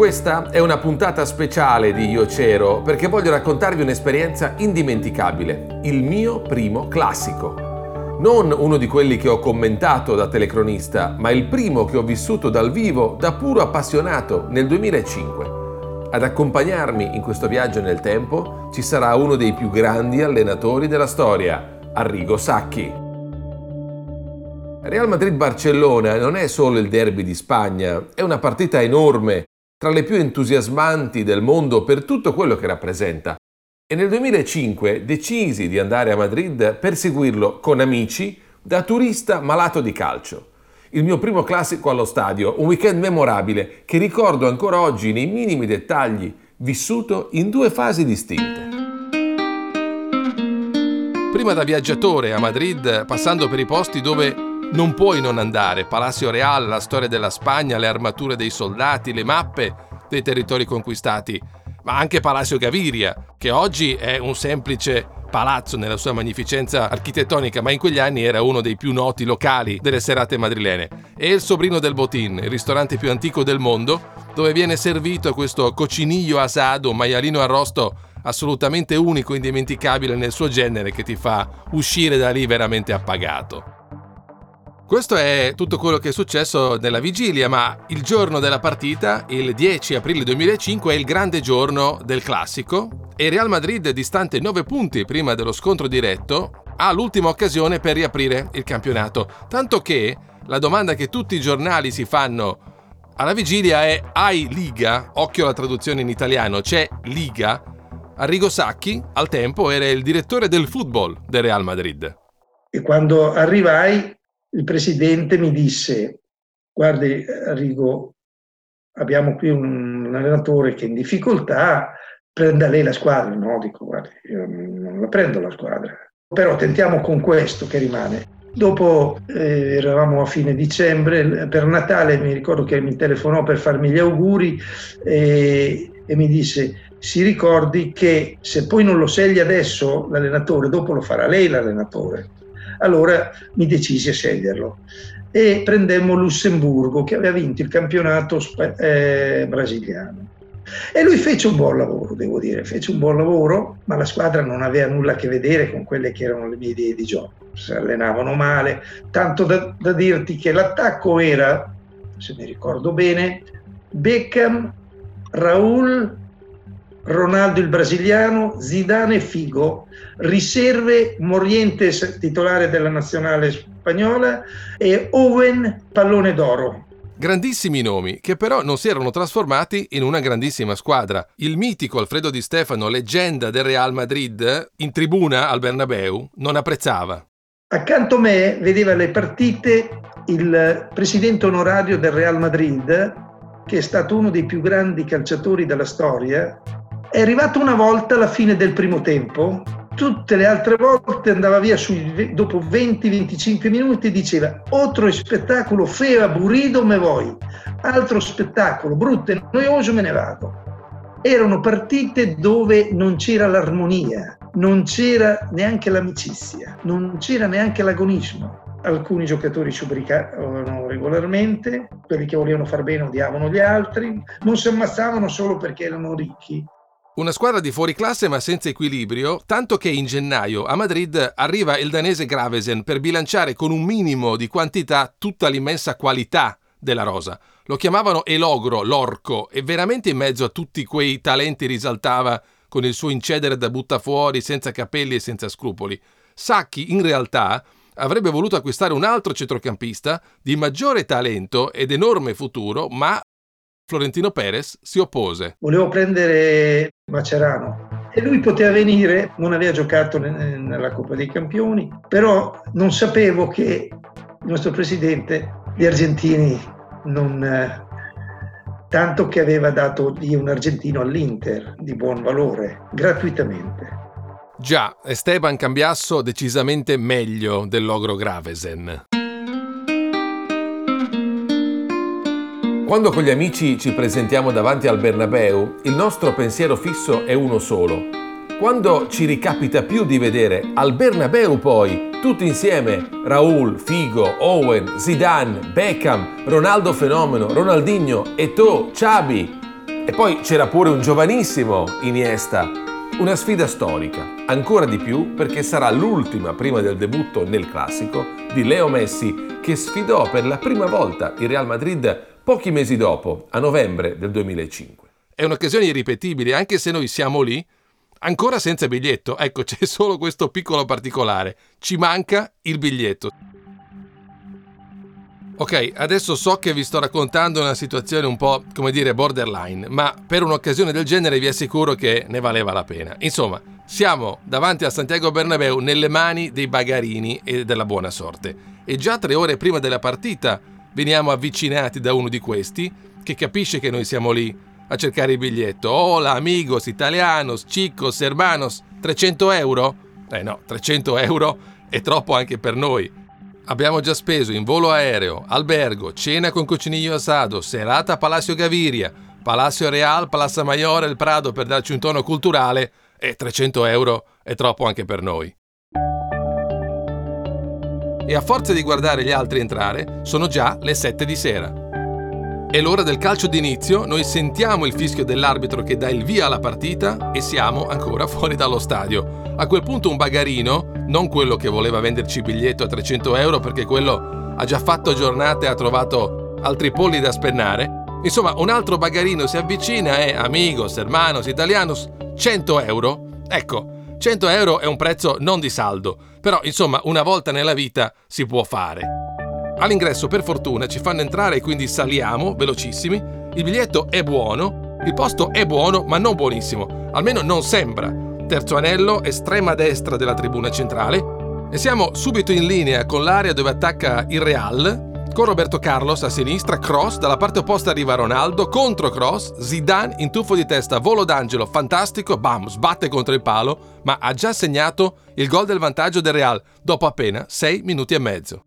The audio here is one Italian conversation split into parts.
Questa è una puntata speciale di Io C'ero perché voglio raccontarvi un'esperienza indimenticabile, il mio primo classico. Non uno di quelli che ho commentato da telecronista, ma il primo che ho vissuto dal vivo da puro appassionato nel 2005. Ad accompagnarmi in questo viaggio nel tempo ci sarà uno dei più grandi allenatori della storia, Arrigo Sacchi. Real Madrid-Barcellona non è solo il derby di Spagna, è una partita enorme tra le più entusiasmanti del mondo per tutto quello che rappresenta. E nel 2005 decisi di andare a Madrid per seguirlo con amici da turista malato di calcio. Il mio primo classico allo stadio, un weekend memorabile che ricordo ancora oggi nei minimi dettagli, vissuto in due fasi distinte. Prima da viaggiatore a Madrid, passando per i posti dove non puoi non andare. Palazzo Real, la storia della Spagna, le armature dei soldati, le mappe dei territori conquistati, ma anche Palazzo Gaviria, che oggi è un semplice palazzo nella sua magnificenza architettonica, ma in quegli anni era uno dei più noti locali delle serate madrilene. E il Sobrino del Botín, il ristorante più antico del mondo, dove viene servito questo cociniglio asado, maialino arrosto assolutamente unico, indimenticabile nel suo genere, che ti fa uscire da lì veramente appagato. Questo è tutto quello che è successo nella vigilia, ma il giorno della partita, il 10 aprile 2005, è il grande giorno del classico e Real Madrid, distante 9 punti prima dello scontro diretto, ha l'ultima occasione per riaprire il campionato. Tanto che la domanda che tutti i giornali si fanno alla vigilia è hai Liga? Occhio alla traduzione in italiano, c'è Liga? Arrigo Sacchi, al tempo, era il direttore del football del Real Madrid. E quando arrivai il presidente mi disse, guardi Arrigo, abbiamo qui un, allenatore che è in difficoltà, prenda lei la squadra. No, dico, guardi, io non la prendo la squadra. Però tentiamo con questo che rimane. Dopo eh, eravamo a fine dicembre, per Natale mi ricordo che mi telefonò per farmi gli auguri e, e mi disse si ricordi che se poi non lo sceglie adesso l'allenatore, dopo lo farà lei l'allenatore allora mi decisi a sceglierlo e prendemmo Lussemburgo che aveva vinto il campionato eh, brasiliano. E lui fece un buon lavoro, devo dire, fece un buon lavoro, ma la squadra non aveva nulla a che vedere con quelle che erano le mie idee di gioco. Si allenavano male, tanto da, da dirti che l'attacco era, se mi ricordo bene, Beckham, Raul, Ronaldo il brasiliano, Zidane e Figo, riserve Morientes titolare della nazionale spagnola e Owen pallone d'oro. Grandissimi nomi, che però non si erano trasformati in una grandissima squadra. Il mitico Alfredo Di Stefano, leggenda del Real Madrid, in tribuna al Bernabeu, non apprezzava. Accanto a me vedeva le partite il presidente onorario del Real Madrid, che è stato uno dei più grandi calciatori della storia, è arrivato una volta alla fine del primo tempo, tutte le altre volte andava via sui, dopo 20-25 minuti e diceva altro spettacolo feo, aburrido, me voi, altro spettacolo brutto e noioso, me ne vado. Erano partite dove non c'era l'armonia, non c'era neanche l'amicizia, non c'era neanche l'agonismo. Alcuni giocatori si ubriacavano regolarmente, quelli che volevano far bene odiavano gli altri, non si ammazzavano solo perché erano ricchi, una squadra di fuori classe ma senza equilibrio, tanto che in gennaio a Madrid arriva il danese Gravesen per bilanciare con un minimo di quantità tutta l'immensa qualità della rosa. Lo chiamavano Elogro, l'orco, e veramente in mezzo a tutti quei talenti risaltava con il suo incedere da buttafuori, senza capelli e senza scrupoli. Sacchi, in realtà, avrebbe voluto acquistare un altro centrocampista di maggiore talento ed enorme futuro, ma Florentino Perez si oppose. Volevo prendere Macerano e lui poteva venire, non aveva giocato nella Coppa dei Campioni, però non sapevo che il nostro presidente, gli argentini, non, tanto che aveva dato lì un argentino all'Inter di buon valore, gratuitamente. Già, Esteban Cambiasso decisamente meglio dell'Ogro Gravesen. Quando con gli amici ci presentiamo davanti al Bernabeu, il nostro pensiero fisso è uno solo. Quando ci ricapita più di vedere al Bernabeu poi, tutti insieme, Raul, Figo, Owen, Zidane, Beckham, Ronaldo Fenomeno, Ronaldinho, Eto'o, Xabi, E poi c'era pure un giovanissimo Iniesta, una sfida storica, ancora di più perché sarà l'ultima prima del debutto nel classico di Leo Messi che sfidò per la prima volta il Real Madrid pochi mesi dopo, a novembre del 2005. È un'occasione irripetibile anche se noi siamo lì ancora senza biglietto. Ecco, c'è solo questo piccolo particolare. Ci manca il biglietto. Ok, adesso so che vi sto raccontando una situazione un po', come dire, borderline, ma per un'occasione del genere vi assicuro che ne valeva la pena. Insomma, siamo davanti a Santiago Bernabeu nelle mani dei bagarini e della buona sorte. E già tre ore prima della partita veniamo avvicinati da uno di questi che capisce che noi siamo lì a cercare il biglietto. Hola amigos italianos, chicos, hermanos, 300 euro? Eh no, 300 euro è troppo anche per noi. Abbiamo già speso in volo aereo, albergo, cena con coccinillo asado, serata a Palacio Gaviria, Palacio Real, Palazzo Maiore, il Prado per darci un tono culturale e 300 euro è troppo anche per noi. E a forza di guardare gli altri entrare, sono già le 7 di sera. È l'ora del calcio d'inizio, noi sentiamo il fischio dell'arbitro che dà il via alla partita e siamo ancora fuori dallo stadio. A quel punto un bagarino non quello che voleva venderci biglietto a 300 euro perché quello ha già fatto giornate e ha trovato altri polli da spennare. Insomma, un altro bagarino si avvicina e amigos, hermanos, italianos, 100 euro. Ecco, 100 euro è un prezzo non di saldo, però insomma una volta nella vita si può fare. All'ingresso per fortuna ci fanno entrare e quindi saliamo velocissimi, il biglietto è buono, il posto è buono ma non buonissimo, almeno non sembra. Terzo anello, estrema destra della tribuna centrale, e siamo subito in linea con l'area dove attacca il Real, con Roberto Carlos a sinistra, cross, dalla parte opposta arriva Ronaldo, contro cross, Zidane in tuffo di testa, volo d'angelo, fantastico, bam, sbatte contro il palo, ma ha già segnato il gol del vantaggio del Real, dopo appena 6 minuti e mezzo.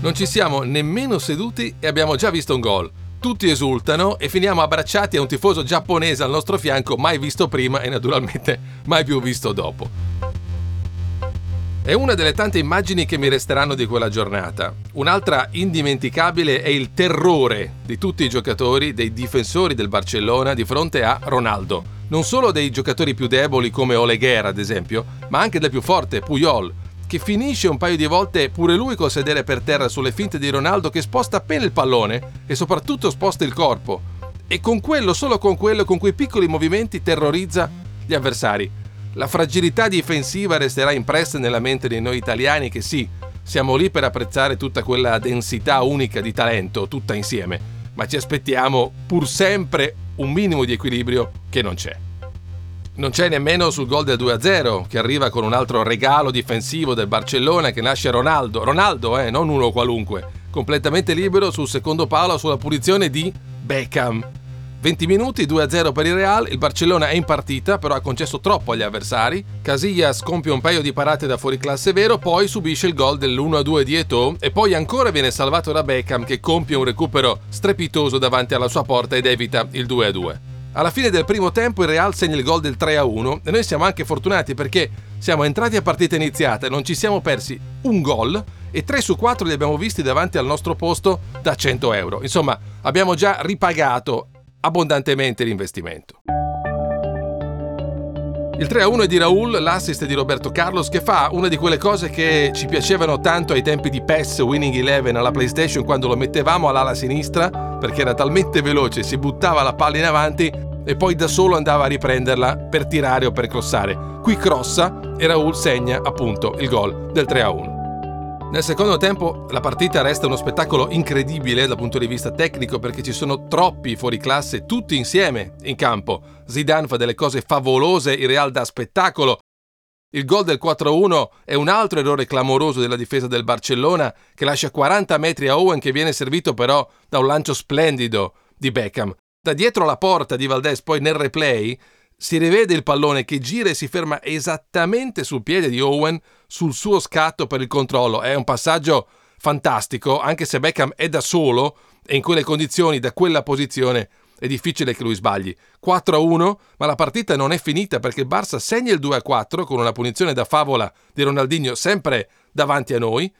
Non ci siamo nemmeno seduti e abbiamo già visto un gol tutti esultano e finiamo abbracciati a un tifoso giapponese al nostro fianco, mai visto prima e naturalmente mai più visto dopo. È una delle tante immagini che mi resteranno di quella giornata. Un'altra indimenticabile è il terrore di tutti i giocatori, dei difensori del Barcellona di fronte a Ronaldo. Non solo dei giocatori più deboli come Oleguer ad esempio, ma anche del più forte Puyol, che finisce un paio di volte pure lui col sedere per terra sulle finte di Ronaldo che sposta appena il pallone e soprattutto sposta il corpo. E con quello, solo con quello, con quei piccoli movimenti terrorizza gli avversari. La fragilità difensiva resterà impressa nella mente di noi italiani che sì, siamo lì per apprezzare tutta quella densità unica di talento, tutta insieme, ma ci aspettiamo pur sempre un minimo di equilibrio che non c'è. Non c'è nemmeno sul gol del 2-0, che arriva con un altro regalo difensivo del Barcellona che nasce Ronaldo. Ronaldo, eh, non uno qualunque. Completamente libero sul secondo palo sulla punizione di Beckham. 20 minuti, 2-0 per il Real, il Barcellona è in partita, però ha concesso troppo agli avversari. Casillas compie un paio di parate da fuori classe vero, poi subisce il gol dell'1-2 di Eto'o e poi ancora viene salvato da Beckham che compie un recupero strepitoso davanti alla sua porta ed evita il 2-2. Alla fine del primo tempo il Real segna il gol del 3-1 e noi siamo anche fortunati perché siamo entrati a partita iniziata, non ci siamo persi un gol e 3 su 4 li abbiamo visti davanti al nostro posto da 100 euro. Insomma, abbiamo già ripagato abbondantemente l'investimento. Il 3-1 è di Raul, l'assist è di Roberto Carlos che fa una di quelle cose che ci piacevano tanto ai tempi di PES Winning Eleven alla PlayStation quando lo mettevamo all'ala sinistra perché era talmente veloce, si buttava la palla in avanti e poi da solo andava a riprenderla per tirare o per crossare. Qui crossa e Raul segna appunto il gol del 3-1. Nel secondo tempo la partita resta uno spettacolo incredibile dal punto di vista tecnico perché ci sono troppi fuori classe tutti insieme in campo. Zidane fa delle cose favolose, il Real dà spettacolo. Il gol del 4-1 è un altro errore clamoroso della difesa del Barcellona che lascia 40 metri a Owen che viene servito però da un lancio splendido di Beckham. Da dietro la porta di Valdés poi nel replay si rivede il pallone che gira e si ferma esattamente sul piede di Owen sul suo scatto per il controllo. È un passaggio fantastico, anche se Beckham è da solo e in quelle condizioni, da quella posizione, è difficile che lui sbagli. 4-1, ma la partita non è finita perché il Barça segna il 2-4 con una punizione da favola di Ronaldinho sempre davanti a noi.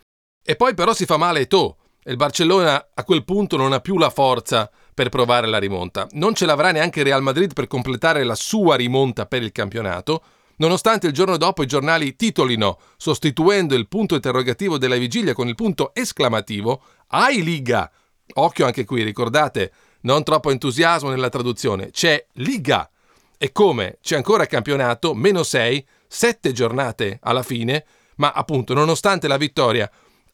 E poi però si fa male Eto'o e il Barcellona a quel punto non ha più la forza per provare la rimonta. Non ce l'avrà neanche Real Madrid per completare la sua rimonta per il campionato, nonostante il giorno dopo i giornali titolino, sostituendo il punto interrogativo della vigilia con il punto esclamativo, Ai Liga! Occhio anche qui, ricordate, non troppo entusiasmo nella traduzione, c'è Liga! E come c'è ancora campionato, meno 6, 7 giornate alla fine, ma appunto, nonostante la vittoria,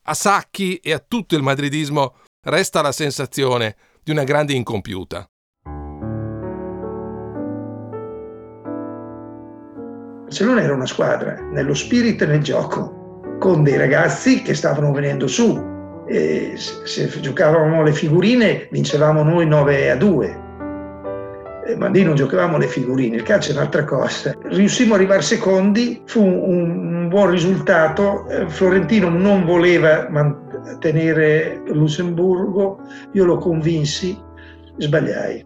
a Sacchi e a tutto il madridismo resta la sensazione di una grande incompiuta. Barcellona era una squadra nello spirito e nel gioco, con dei ragazzi che stavano venendo su. E se giocavamo le figurine vincevamo noi 9 a 2 ma lì non giocavamo le figurine, il calcio è un'altra cosa. Riuscimmo ad arrivare secondi, fu un, un buon risultato, eh, Florentino non voleva mantenere Lussemburgo, io lo convinsi, sbagliai.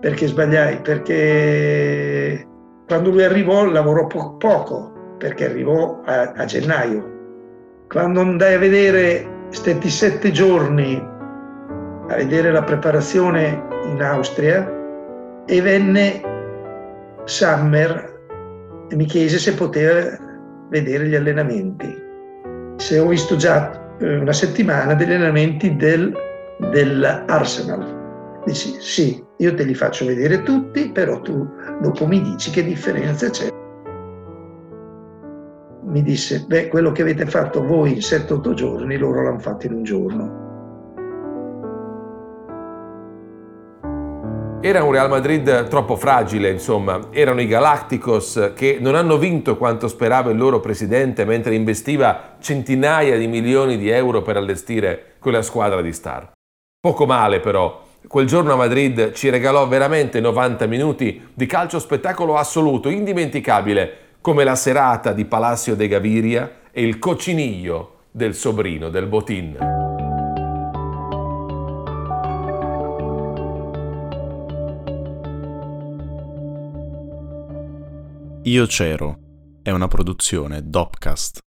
Perché sbagliai? Perché quando lui arrivò lavorò po- poco, perché arrivò a, a gennaio. Quando andai a vedere, stetti sette giorni a vedere la preparazione in Austria, e venne Summer e mi chiese se poteva vedere gli allenamenti. Se ho visto già eh, una settimana degli allenamenti del, dell'Arsenal. Dici sì, io te li faccio vedere tutti, però tu dopo mi dici che differenza c'è. Mi disse, beh, quello che avete fatto voi in 7-8 giorni, loro l'hanno fatto in un giorno. Era un Real Madrid troppo fragile, insomma, erano i Galacticos che non hanno vinto quanto sperava il loro presidente mentre investiva centinaia di milioni di euro per allestire quella squadra di star. Poco male però, quel giorno a Madrid ci regalò veramente 90 minuti di calcio spettacolo assoluto, indimenticabile, come la serata di Palacio de Gaviria e il coccinillo del sobrino del Botin. Io c'ero è una produzione Dopcast.